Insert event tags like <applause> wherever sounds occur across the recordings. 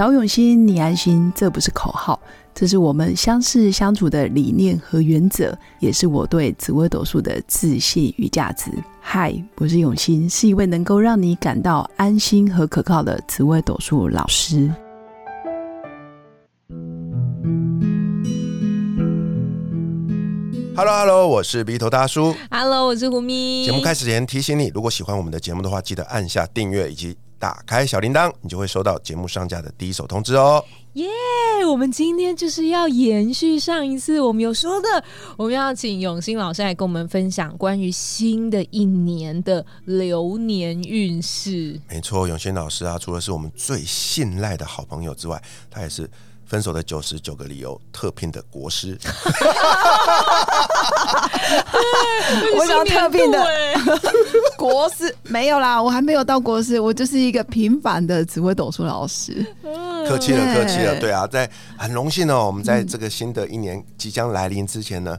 找永新，你安心，这不是口号，这是我们相识相处的理念和原则，也是我对紫微斗数的自信与价值。嗨，我是永新，是一位能够让你感到安心和可靠的紫微斗数老师。Hello，Hello，我是鼻头大叔。Hello，我是胡咪。节目开始前提醒你，如果喜欢我们的节目的话，记得按下订阅以及打开小铃铛，你就会收到节目上架的第一手通知哦。耶我们今天就是要延续上一次我们有说的，我们要请永兴老师来跟我们分享关于新的一年的流年运势。没错，永兴老师啊，除了是我们最信赖的好朋友之外，他也是。分手的九十九个理由特聘的国师，<laughs> 我想特聘的哎 <laughs> 国师没有啦，我还没有到国师，我就是一个平凡的紫微斗数老师。客气了，客气了。对对啊，在很荣幸哦，我们在这个新的一年即将来临之前呢，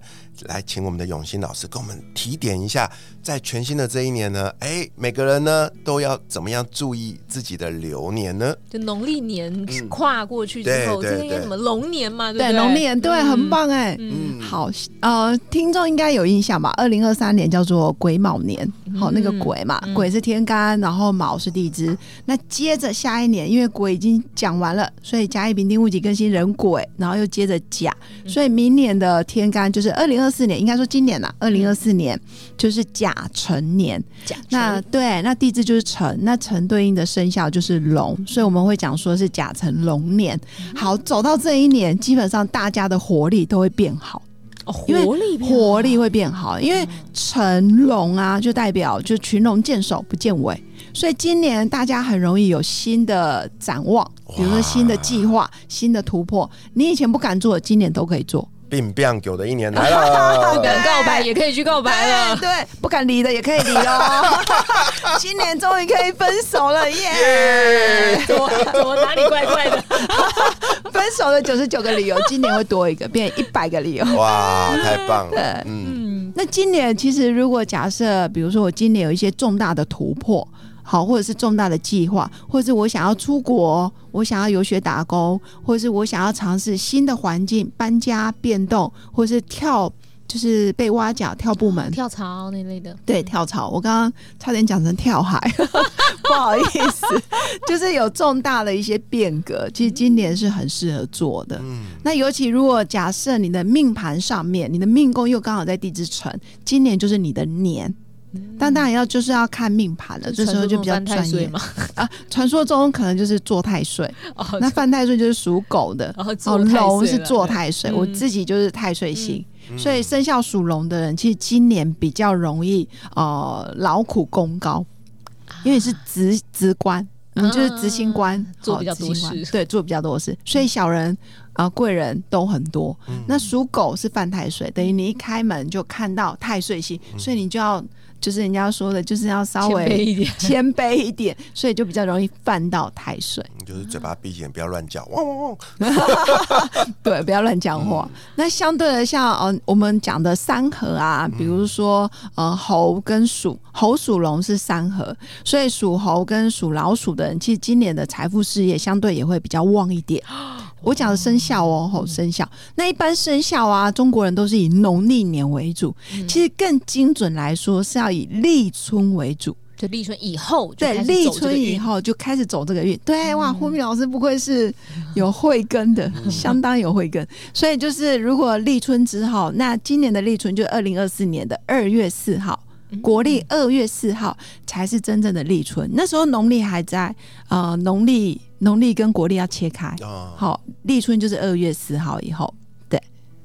来请我们的永新老师给我们提点一下，在全新的这一年呢，哎，每个人呢都要怎么样注意自己的流年呢？就农历年跨过去之后，对对这个应该什么龙年嘛？对对，对？龙年对，很棒哎。嗯，好，呃，听众应该有印象吧？二零二三年叫做癸卯年，好、那个癸嘛，癸是天干，然后卯是地支。那接着下一年，因为癸已经讲完了，所以甲乙丙丁戊己庚辛壬癸，然后又接着甲，所以明年的天干就是二零二四年，应该说今年呐，二零二四年就是甲辰年。甲那对，那地支就是辰，那辰对应的生肖就是龙，所以我们会讲说是甲辰龙年。好，走到这一年，基本上大家的活力都会变好。哦活力活力会变好，因为成龙啊，就代表就群龙见首不见尾，所以今年大家很容易有新的展望，比如说新的计划、新的突破，你以前不敢做，今年都可以做。病病狗的一年来了，<laughs> 不敢告白也可以去告白了。对对，不敢离的也可以离哦。<laughs> 今年终于可以分手了，耶！怎么怎么哪里怪怪的？<laughs> 分手的九十九个理由，今年会多一个，变一百个理由。哇，太棒了，嗯，嗯，那今年其实如果假设，比如说我今年有一些重大的突破，好，或者是重大的计划，或者是我想要出国，我想要游学打工，或者是我想要尝试新的环境、搬家、变动，或者是跳，就是被挖角、跳部门。跳槽那类的，对，跳槽，我刚刚差点讲成跳海，<laughs> 不好意思，<laughs> 就是有重大的一些变革，其实今年是很适合做的。嗯那尤其如果假设你的命盘上面，你的命宫又刚好在地支辰，今年就是你的年。但当然要就是要看命盘了，这时候就比较专业。嘛。<laughs> 啊。传说中可能就是坐太岁，<laughs> 哦，那犯太岁就是属狗的，哦，龙是了坐太岁，嗯。我自己就是太岁星，嗯。所以生肖属龙的人其实今年比较容易呃劳苦功高，因为是职职官，你就是执行官，啊做比较多好执行官。事。对，做比较多事，所以小人啊、呃贵人都很多。嗯。那属狗是犯太岁，等于你一开门就看到太岁星，嗯。所以你就要就是人家说的，就是要稍谦卑微一点。谦卑一点，所以就比较容易犯到太岁。你就是嘴巴闭紧，不要乱叫，<laughs> 汪汪汪，对，不要乱讲话。嗯那相对的像，呃，我们讲的三合啊，比如说呃猴跟鼠，猴属龙是三合，所以属猴跟属老鼠的人，其实今年的财富事业相对也会比较旺一点。<gasps> <gasps> 我讲的生肖哦，吼生肖。那一般生肖啊，中国人都是以农历年为主，其实更精准来说是要以立春为主。就立春以后就对，立春以运后就开始走这个运。对，哇，胡明老师不愧是有慧根的，相当有慧根。所以就是，如果立春之后，那今年的立春就二零二四年的二月四号。国历二月四号才是真正的立春，那时候农历还在，呃，农历农历跟国历要切开。啊，好，立春就是二月四号以后。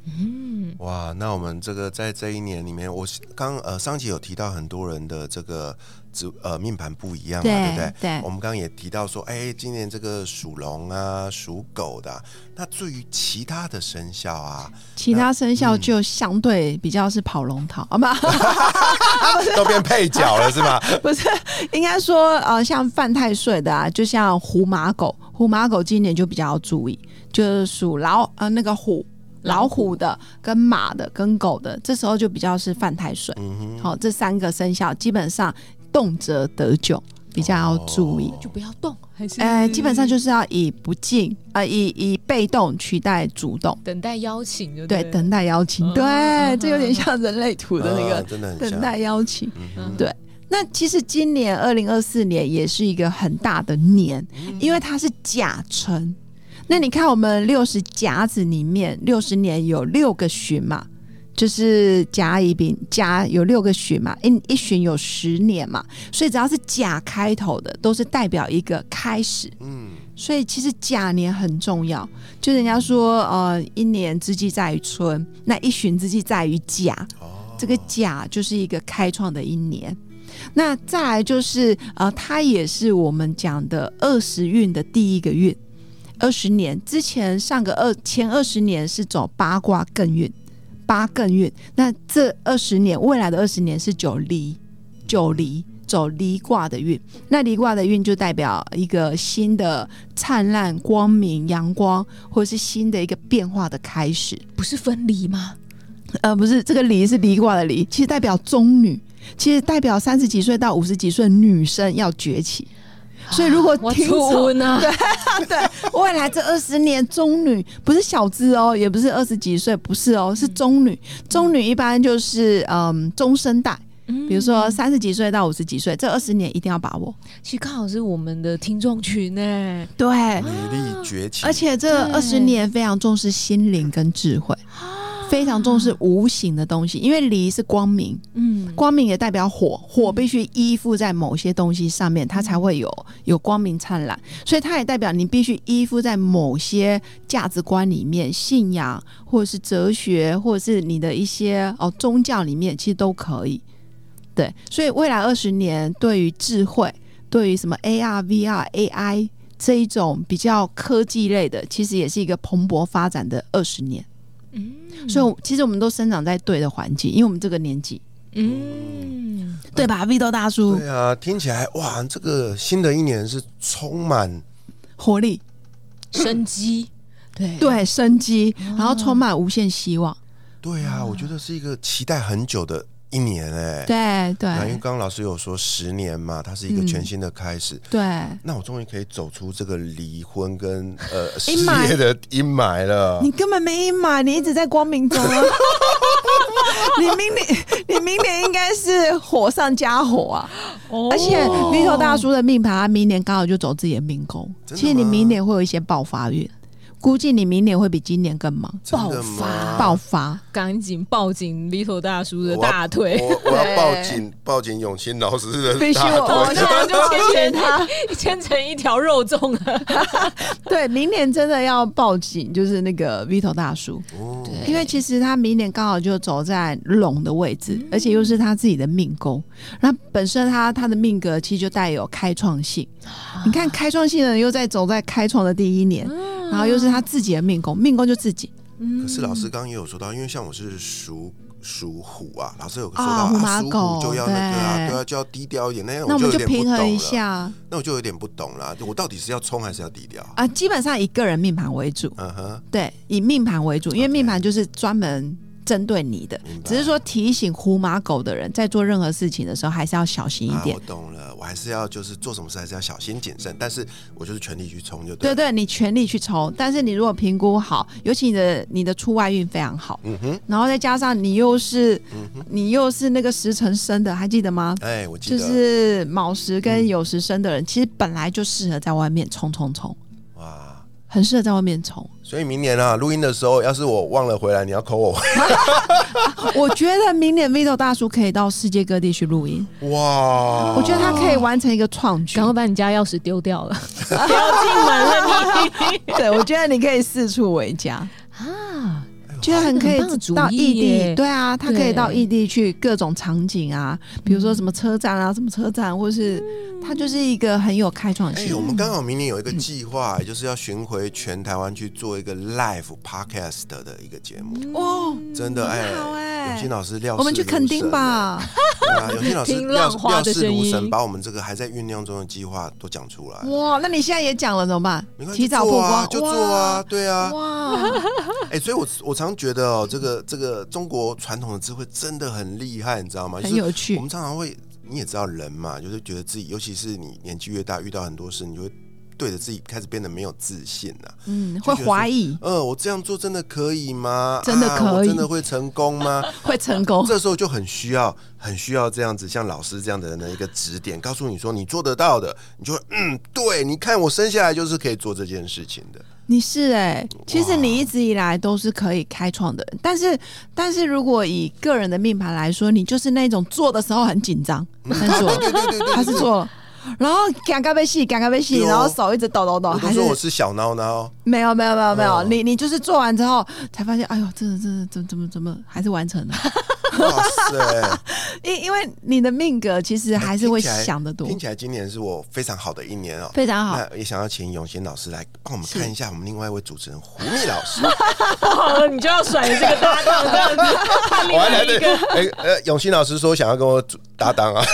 嗯，哇，那我们这个在这一年里面，我刚呃上集有提到很多人的这个指呃命盘不一样嘛，对对不对？对我们刚刚也提到说，哎，今年这个属龙啊、属狗的啊、那至于其他的生肖啊，其他生肖就相对比较是跑龙套，啊，不，<laughs> 都变配角了是吗？<laughs> 不是，应该说呃，像犯太岁的啊，就像虎马狗，虎马狗今年就比较要注意，就是属老呃那个虎。老虎的、跟马的、跟狗的，这时候就比较是犯太岁。好、这三个生肖基本上动辄得咎，比较要注意。就不要动，还是？呃，基本上就是要以不进啊、呃，以以被动取代主动，等待邀请就对，了等待邀请，嗯。对，嗯这有点像人类图的那啊个真的很像。等待邀请。嗯对那其实今年二零二四年也是一个很大的年，因为它是甲辰。那你看，我们六十甲子里面，六十年有六个旬嘛，就是甲乙丙甲有六个旬嘛，一一旬有十年嘛，所以只要是甲开头的，都是代表一个开始。嗯，所以其实甲年很重要，就人家说，呃，一年之计在于春，那一旬之计在于甲。哦，这个甲就是一个开创的一年。那再来就是呃，它也是我们讲的二十运的第一个运。二十年之前上个二前二十年是走八卦艮运，八艮运。那这二十年未来的二十年是九离，九离走离卦的运。那离卦的运就代表一个新的灿烂光明阳光，或者是新的一个变化的开始。不是分离吗？呃，不是这个离是离卦的离，其实代表中女，其实代表三十几岁到五十几岁女生要崛起。<laughs> 所以如果我听从出呢？<laughs> 对对未来这二十年中女不是小资哦，也不是二十几岁，不是哦，是中女。中女一般就是嗯中生代，嗯比如说三十几岁到五十几岁，这二十年一定要把握。其实刚好是我们的听众群呢。对，女力崛起，而且这对二十年非常重视心灵跟智慧，非常重视无形的东西，因为离是光明，嗯，光明也代表火，火必须依附在某些东西上面，它才会有有光明灿烂。所以它也代表你必须依附在某些价值观里面、信仰或者是哲学，或者是你的一些哦宗教里面，其实都可以。对，所以未来二十年对于智慧，对于什么 AR、VR、AI 这一种比较科技类的，其实也是一个蓬勃发展的二十年。嗯。所以，其实我们都生长在对的环境，因为我们这个年纪，嗯，对吧？Vito 大叔，对啊，听起来哇，这个新的一年是充满活力，生机，<laughs> 对。对生机，然后充满无限希望。对啊，我觉得是一个期待很久的一年哎。对对啊因为刚刚老师有说十年嘛，它是一个嗯全新的开始。对，那我终于可以走出这个离婚跟呃失业的阴霾了。你根本没阴霾，你一直在光明中啊！你明年，你明年应该是火上加火啊！哦而且 Vito 大叔的命盘，他明年刚好就走自己的命宫，其实你明年会有一些爆发运，估计你明年会比今年更忙，爆发？爆发。赶紧抱紧 Little 大叔的大腿，我我要抱紧抱紧永清老师的必须大我，我腿现在就牵他。牵成一条肉粽了。<laughs> 对，明年真的要抱紧，就是那个 Vito 大叔，哦因为其实他明年刚好就走在龙的位置，而且又是他自己的命宫，那本身他他的命格其实就带有开创性。你看开创性的人又在走在开创的第一年，然后又是他自己的命宫，命宫就自己可是老师刚刚也有说到，因为像我是属属虎啊，老师有说到啊虎马属狗虎就要那个啊，对对啊，就要低调一点。那样那我们就就有点不平衡一懂了，下那我就有点不懂了，我到底是要冲还是要低调？啊。基本上以个人命盘为主，嗯哼，对，以命盘为主，因为命盘就是专门针对你的只是说提醒虎马狗的人在做任何事情的时候，还是要小心一啊，点我。懂了，我还是要就是做什么事还是要小心谨慎，但是我就是全力去冲就了。对对，你全力去冲，但是你如果评估好，尤其你的你的出外运非常好，嗯哼，然后再加上你又是、嗯，你又是那个时辰生的，还记得吗？哎，我记得就，是卯时跟酉时生的人，其实本来就适合在外面冲冲冲，哇。很适合在外面冲。所以明年啊，录音的时候，要是我忘了回来，你要扣我。<laughs> 我觉得明年 Vito 大叔可以到世界各地去录音，哇！我觉得他可以完成一个创举然后把你家钥匙丢掉了，<laughs> 不要进门了你 <laughs> 对，我觉得你可以四处为家，啊！觉得很可以到异地。对啊，他可以到异地去各种场景啊，比如说什么车站啊，什么车站，或是他就是一个很有开创哎、性。我们刚好明年有一个计划，就是要巡回全台湾去做一个 live podcast 的一个节目。哦，真的哎，好哎永新老师料我们去垦丁吧。对啊，<laughs> 永新老师听料浪花料事如神，把我们这个还在酝酿中的计划都讲出来。哇，那你现在也讲了怎么办没？关系提早曝光，就做啊，就做啊，对啊。哇！哇，<laughs> 哎、所以我我常觉得哦，这个这个中国传统的智慧真的很厉害，你知道吗？就是很有趣我。们常常会你也知道人嘛，就是觉得自己，尤其是你年纪越大，遇到很多事，你就会对着自己开始变得没有自信了、嗯，会怀疑呃，我这样做真的可以吗？真的啊可以我真的会成功吗？<laughs> 会成功。这时候就很需要，很需要这样子，像老师这样的人的一个指点，告诉你说你做得到的，你就会嗯，对，你看我生下来就是可以做这件事情的。你是哎、其实你一直以来都是可以开创的人，但是但是如果以个人的命盘来说，你就是那种做的时候很紧张，很 <laughs> 做，对对对对，还是做了。然后赶快被戏，赶快被戏，然后手一直抖抖抖，还是说我是小孬孬，没有没有没有没有，哦你你就是做完之后才发现，哎呦，真的真的怎么怎么怎么还是完成了，哇塞！<laughs> 因因为你的命格其实还是会想得多，听起来今年是我非常好的一年哦。非常好。那也想要请永贤老师来帮我们看一下我们另外一位主持人胡蜜老师。<laughs> 好了，你就要甩这个搭档这样子，<laughs> 我还来。哎呃，永新老师说想要跟我组搭档啊，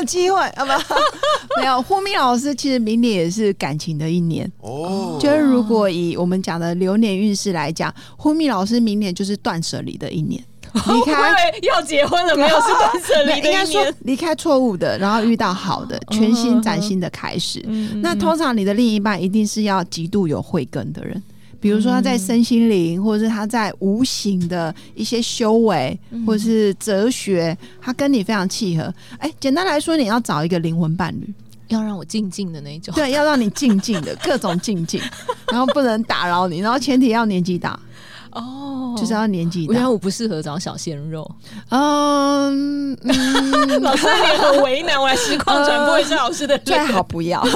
有机会，啊不，<laughs> 没有。呼咪老师其实明年也是感情的一年，哦，就是如果以我们讲的流年运势来讲，呼咪老师明年就是断舍离的一年，离开。为要结婚了，没有是断舍离的应该说一年。离开错误的，然后遇到好的，全新崭新的开始。那通常你的另一半一定是要极度有慧根的人，比如说他在身心灵，或者是他在无形的一些修为，或者是哲学，他跟你非常契合。哎，简单来说，你要找一个灵魂伴侣，要让我静静的那种。对，要让你静静的各种静静，<laughs> 然后不能打扰你，然后前提要年纪大，哦，就是要年纪大。我觉得我不适合找小鲜肉。嗯 <laughs> 嗯，老师你很为难，我来实况传播一下老师的 <laughs> 最。好不要。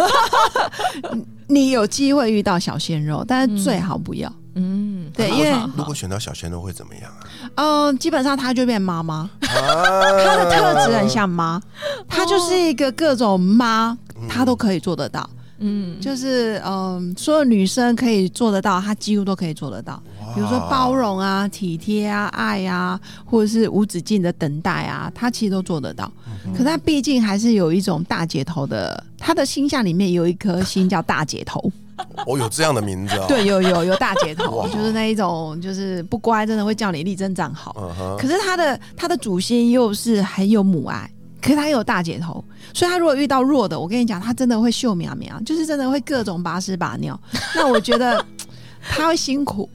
你有机会遇到小鲜肉，但是最好不要。嗯，对因为如果选到小鲜肉会怎么样啊？嗯，基本上他就变妈妈，他他的特质很像妈，他就是一个各种妈，他都可以做得到。嗯，就是嗯，所有女生可以做得到，她几乎都可以做得到。比如说包容啊、体贴啊、爱啊，或者是无止境的等待啊，她其实都做得到。可是他毕竟还是有一种大姐头的，他的星象里面有一颗星叫大姐头。<laughs> 哦有这样的名字啊。，对，有有有大姐头哇，<laughs> 就是那一种，就是不乖，真的会叫你力争长好。嗯，可是他的他的主心又是很有母爱，可是他又有大姐头，所以他如果遇到弱的，我跟你讲，他真的会秀苗苗，就是真的会各种拔屎拔尿。那我觉得 <laughs> 他会辛苦，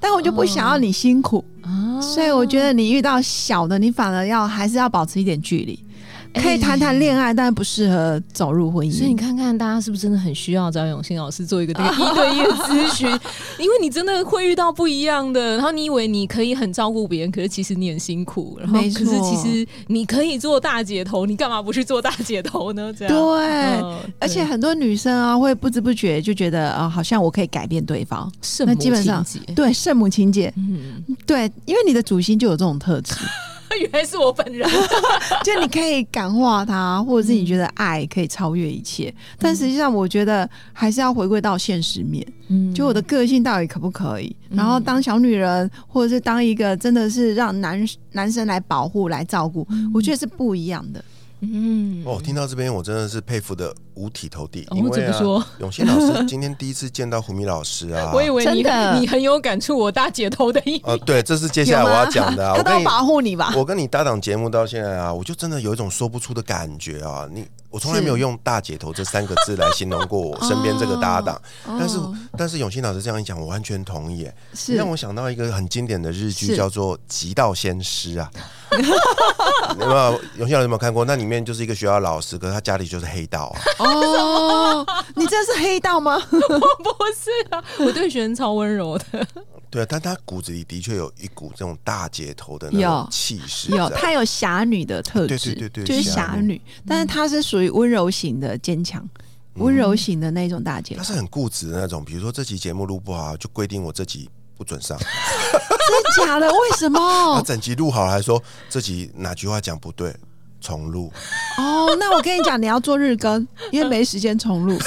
但我就不想要你辛苦，啊所以我觉得你遇到小的，你反而要还是要保持一点距离，可以谈谈恋爱，但不适合走入婚姻。所以你。看看，大家是不是真的很需要找永新老师做一个这个 <laughs> 一对一的咨询？<laughs> 因为你真的会遇到不一样的，然后你以为你可以很照顾别人，可是其实你很辛苦，然后可是其实你可以做大姐头，你干嘛不去做大姐头呢？这样。对，嗯而且很多女生啊，会不知不觉就觉得啊、好像我可以改变对方。圣母情节。对，圣母情节，嗯，对，因为你的主心就有这种特质，<laughs> 原来是我本人，<laughs> 就你可以感化他，或者是你觉得爱可以超越一切。但实际上，我觉得还是要回归到现实面，嗯就我的个性到底可不可以？然后当小女人，或者是当一个真的是让男男生来保护、来照顾，我觉得是不一样的。嗯哦，听到这边我真的是佩服的五体投地，哦因为啊怎么说，永新老师今天第一次见到胡米老师啊，<laughs> 我以为你你很有感触，我大姐头的意呃，对，这是接下来我要讲的啊，<laughs> 他都要我跟你保护你吧？我跟你搭档节目到现在啊，我就真的有一种说不出的感觉啊！你我从来没有用“大姐头”这三个字来形容过我身边这个搭档，但是哦但是永新老师这样一讲，我完全同意耶。是让我想到一个很经典的日剧，叫做《极道先师》啊。<laughs> 有没有永新老师有没有看过？那里面就是一个学校老师，可是他家里就是黑道啊。哦，你这是黑道吗？我不是啊，我对学生超温柔的，对，但他骨子里的确有一股这种大姐头的那有种气势。有，他有侠女的特质，对对对对就是侠女，但是她是属于温柔型的坚强，温柔型的那种大姐头他。是很固执的那种，比如说这期节目录不好，就规定我这集不准上。<laughs> 真的假的？为什他么？整集录好了，还说这集哪句话讲不对，重录。哦，那我跟你讲，你要做日更，<laughs> 因为没时间重录。<laughs>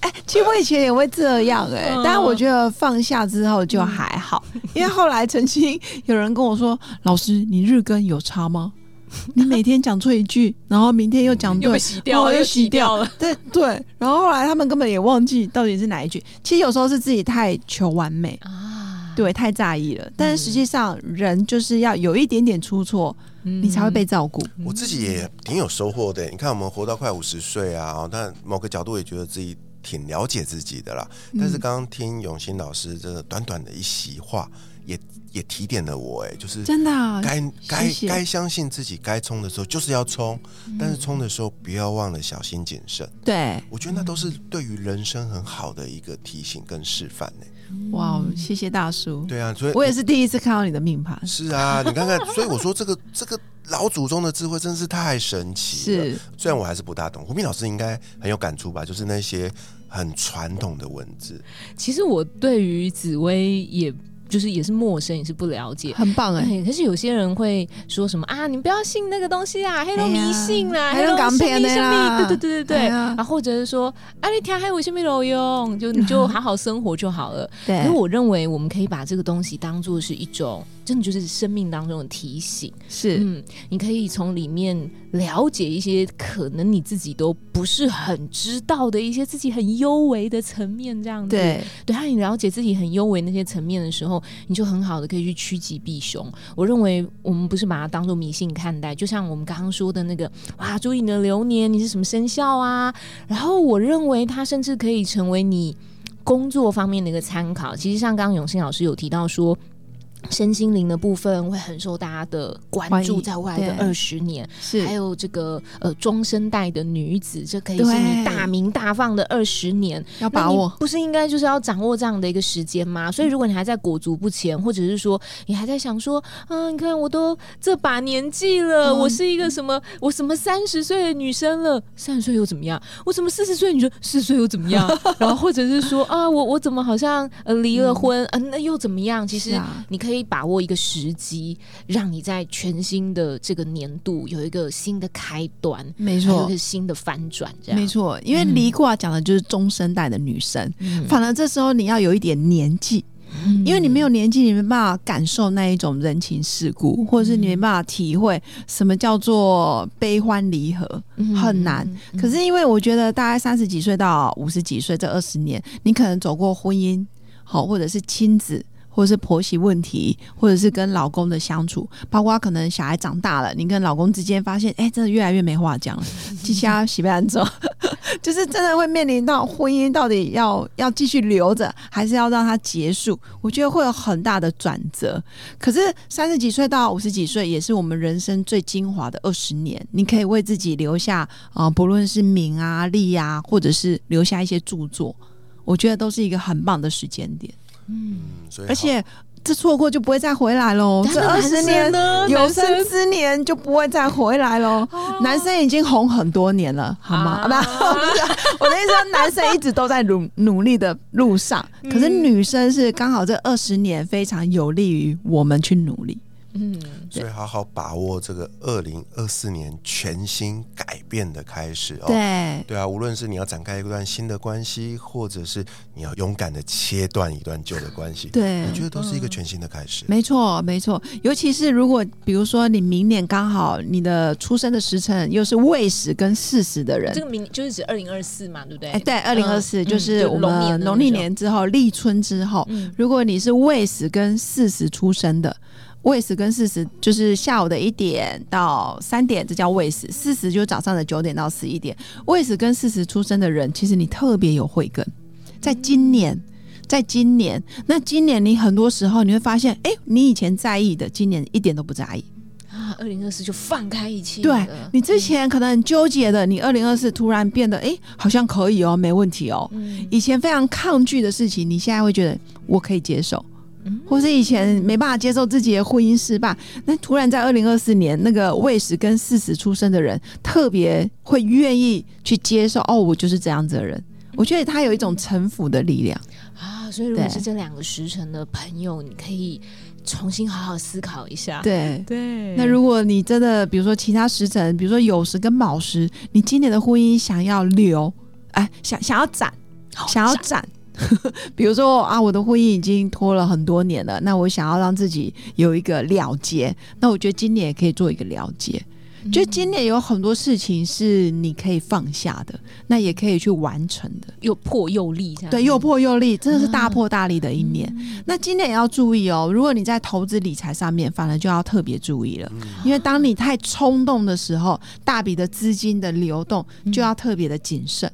哎、其实我以前也会这样哎、嗯但是我觉得放下之后就还好，因为后来曾经有人跟我说：“老师，你日更有差吗？你每天讲错一句，然后明天又讲对，又被洗掉了，哦又又洗掉了。<laughs> 对对，然后后来他们根本也忘记到底是哪一句。其实有时候是自己太求完美，啊，对，太在意了。但是实际上，人就是要有一点点出错，你才会被照顾。我自己也挺有收获的。你看，我们活到快五十岁啊，但某个角度也觉得自己挺了解自己的啦。但是刚刚听永新老师这个短短的一席话，也也提点了我，哎，就是真的该该该相信自己，该冲的时候就是要冲，但是冲的时候不要忘了小心谨慎。对，我觉得那都是对于人生很好的一个提醒跟示范呢。哇，谢谢大叔。对啊，所以我也是第一次看到你的命盘，是啊，<laughs> 你看看，所以我说这个这个老祖宗的智慧真是太神奇了。是虽然我还是不大懂，胡斌老师应该很有感触吧？就是那些很传统的文字，其实我对于紫薇也。就是也是陌生，也是不了解，很棒哎、欸，可是有些人会说什么啊，你不要信那个东西啊，黑龙迷信啦，哎呀黑龙神黑龙港片的啦，对对对对对，然后或者是说啊，你听还有什么有用，就你就好好生活就好了。<laughs> 对。可是我认为我们可以把这个东西当做是一种，真的就是生命当中的提醒。是、嗯，你可以从里面了解一些可能你自己都不是很知道的一些自己很幽微的层面，这样子。对，对，当你了解自己很幽微那些层面的时候，你就很好的可以去趋吉避凶。我认为我们不是把它当做迷信看待，就像我们刚刚说的那个，哇，注意你的流年，你是什么生肖啊？然后我认为它甚至可以成为你工作方面的一个参考。其实像刚刚永信老师有提到说。身心灵的部分会很受大家的关注，在未来的二十年，是还有这个呃中生代的女子，这可以是你大名大放的二十年。要把握。不是应该就是要掌握这样的一个时间吗？所以如果你还在裹足不前，或者是说你还在想说，啊，你看我都这把年纪了，嗯我是一个什么，我什么三十岁的女生了，三十岁又怎么样？我怎么四十岁的女生，四十岁又怎么样？<laughs> 然后或者是说啊，我我怎么好像呃离了婚，嗯、那又怎么样？其实是啊你可以把握一个时机，让你在全新的这个年度有一个新的开端，没错。还有一个，新的翻转，这样。没错，因为离卦讲的就是中生代的女生，嗯。反而这时候你要有一点年纪，因为你没有年纪，你没办法感受那一种人情世故，或者是你没办法体会什么叫做悲欢离合，嗯。很难。嗯。可是因为我觉得大概三十几岁到五十几岁这二十年，你可能走过婚姻，好，或者是亲子。或者是婆媳问题，或者是跟老公的相处，包括可能小孩长大了，你跟老公之间发现，哎、真的越来越没话讲了，机掐洗被安走，<laughs> 就是真的会面临到婚姻到底要要继续留着，还是要让它结束？我觉得会有很大的转折。可是三十几岁到五十几岁，也是我们人生最精华的二十年，你可以为自己留下啊、不论是名啊、利啊，或者是留下一些著作，我觉得都是一个很棒的时间点。嗯，所以而且这错过就不会再回来喽，这二十年呢有生之年就不会再回来喽。男生已经红很多年了，好吗？啊不、<laughs> 我的意思说，男生一直都在努努力的路上，可是女生是刚好这二十年非常有利于我们去努力。嗯，所以好好把握这个二零二四年全新改变的开始哦。对，对啊，无论是你要展开一段新的关系，或者是你要勇敢的切断一段旧的关系，对我觉得都是一个全新的开始。没错，没错。尤其是如果比如说你明年刚好你的出生的时辰又是未时跟巳时的人这，个明就是指二零二四嘛，对不对？哎，对，二零二四嗯就是我们农历年之后立春之后，嗯如果你是未时跟巳时出生的。未时跟四十就是下午的一点到三点，这叫未时；巳时就是早上的九点到十一点。未时跟四十出生的人，其实你特别有慧根。在今年，在今年，那今年你很多时候你会发现，哎、你以前在意的，今年一点都不在意。啊，二零二四就放开一切对，你之前可能很纠结的，你二零二四突然变得，哎、好像可以哦，没问题哦。嗯以前非常抗拒的事情，你现在会觉得我可以接受，嗯或是以前没办法接受自己的婚姻失败，那突然在二零二四年，那个未时跟巳时出生的人，特别会愿意去接受，哦，我就是这样子的人。我觉得他有一种臣服的力量，啊，所以如果是这两个时辰的朋友，你可以重新好好思考一下。对。对。那如果你真的，比如说其他时辰，比如说酉时跟卯时，你今年的婚姻想要留，哎，想想要展，想要展，<laughs> 比如说啊，我的婚姻已经拖了很多年了，那我想要让自己有一个了结，那我觉得今年也可以做一个了结。就今年有很多事情是你可以放下的，那也可以去完成的。又破又立，对，又破又立，真的是大破大立的一年。那今年也要注意哦，如果你在投资理财上面，反而就要特别注意了，因为当你太冲动的时候，大笔的资金的流动就要特别的谨慎。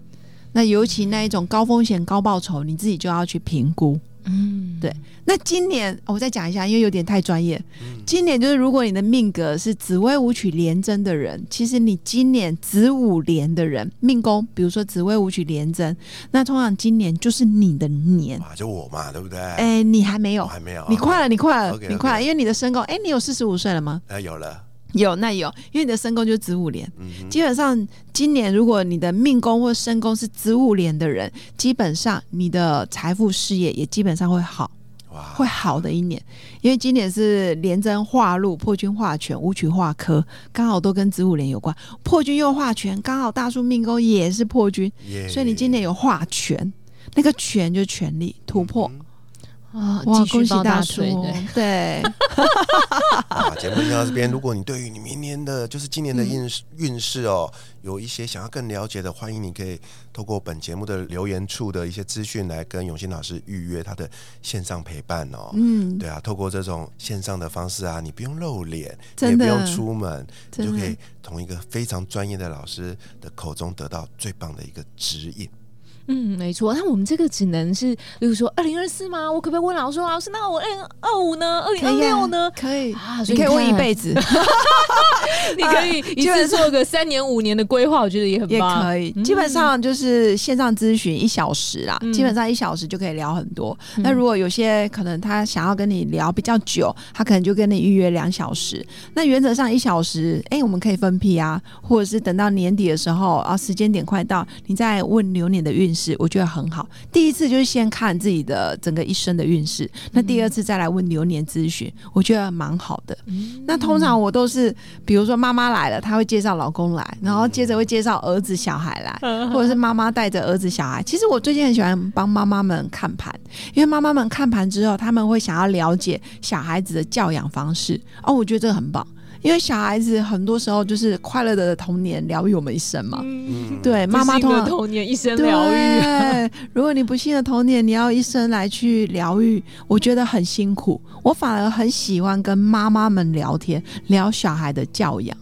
那尤其那一种高风险高报酬，你自己就要去评估。嗯，对。那今年我再讲一下，因为有点太专业。今年就是如果你的命格是紫微武曲连贞的人，其实你今年子午连的人命宫，比如说紫微武曲连贞，那通常今年就是你的年。啊，就我嘛，对不对？哎，你还没有，还没有，你快了，你快了你快了，因为你的身高，哎，你有四十五岁了吗？哎，有了，有，那有，因为你的身宫就是子午连。嗯，基本上今年如果你的命宫或身宫是子午连的人，基本上你的财富事业也基本上会好。哇，会好的一年，因为今年是连贞化禄、破军化权、武曲化科，刚好都跟子午连有关。破军又化权，刚好大叔命宫也是破军，所以你今年有化权，那个权就是权力突破。嗯啊，哇，恭喜大叔对，<laughs> 啊，节目听到这边，如果你对于你明年的，就是今年的运势运势哦，有一些想要更了解的，欢迎你可以透过本节目的留言处的一些资讯来跟永新老师预约他的线上陪伴哦。嗯，对啊，透过这种线上的方式啊，你不用露脸，也不用出门，你就可以从一个非常专业的老师的口中得到最棒的一个指引。嗯，没错。那我们这个只能是，例如说二零二四吗？我可不可以问老师说，老师，那我二零二五呢？二零二六呢？可以，啊，你可以问一辈子，<laughs> 你可以一次做个三年五年的规划，我觉得也很也棒。可以。嗯基本上就是线上咨询一小时啦，嗯基本上一小时就可以聊很多。嗯那如果有些可能他想要跟你聊比较久，他可能就跟你预约两小时。那原则上一小时，哎、我们可以分批啊，或者是等到年底的时候啊，时间点快到，你再问流年的运势，我觉得很好。第一次就是先看自己的整个一生的运势，那第二次再来问流年咨询，我觉得蛮好的。嗯那通常我都是，比如说妈妈来了，她会介绍老公来，然后接着会介绍儿子小孩来，或者是妈妈带着儿子小孩。其实我最近很喜欢帮妈妈们看盘，因为妈妈们看盘之后，他们会想要了解小孩子的教养方式。哦，我觉得这个很棒，因为小孩子很多时候就是快乐的童年疗愈我们一生嘛。嗯，对，妈妈的通常童年一生疗愈。对，如果你不幸的童年，你要一生来去疗愈，我觉得很辛苦。我反而很喜欢跟妈妈们聊天，聊小孩的教养。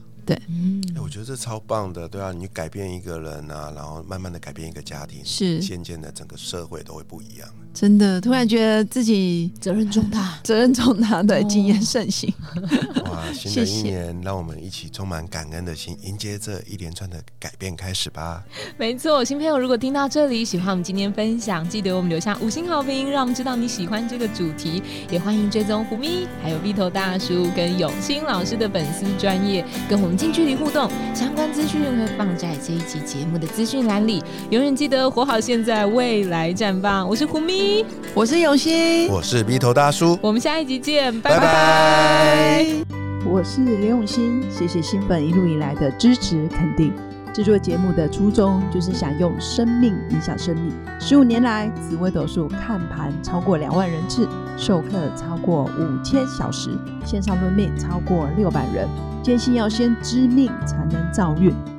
嗯哎我觉得这超棒的，对啊，你改变一个人啊，然后慢慢的改变一个家庭，是渐渐的整个社会都会不一样。真的，突然觉得自己责任重大。责任重大，对，哦经验盛行。哇，<laughs> 新的谢谢一年，让我们一起充满感恩的心，迎接这一连串的改变开始吧。没错，新朋友如果听到这里，喜欢我们今天分享，记得我们留下五星好评，让我们知道你喜欢这个主题。也欢迎追踪胡咪，还有 V 头大叔跟永兴老师的粉丝专业，跟我们近距离互动。相关资讯会放在这一集节目的资讯栏里。永远记得活好现在，未来绽放。我是胡咪，我是永新，我是鼻头大叔，我们下一集见，拜拜拜拜我是刘永新，谢谢新粉一路以来的支持肯定。制作节目的初衷就是想用生命影响生命。十五年来，紫微斗数看盘超过两万人次，授课超过五千小时，线上论命超过六百人。坚信要先知命才能造运，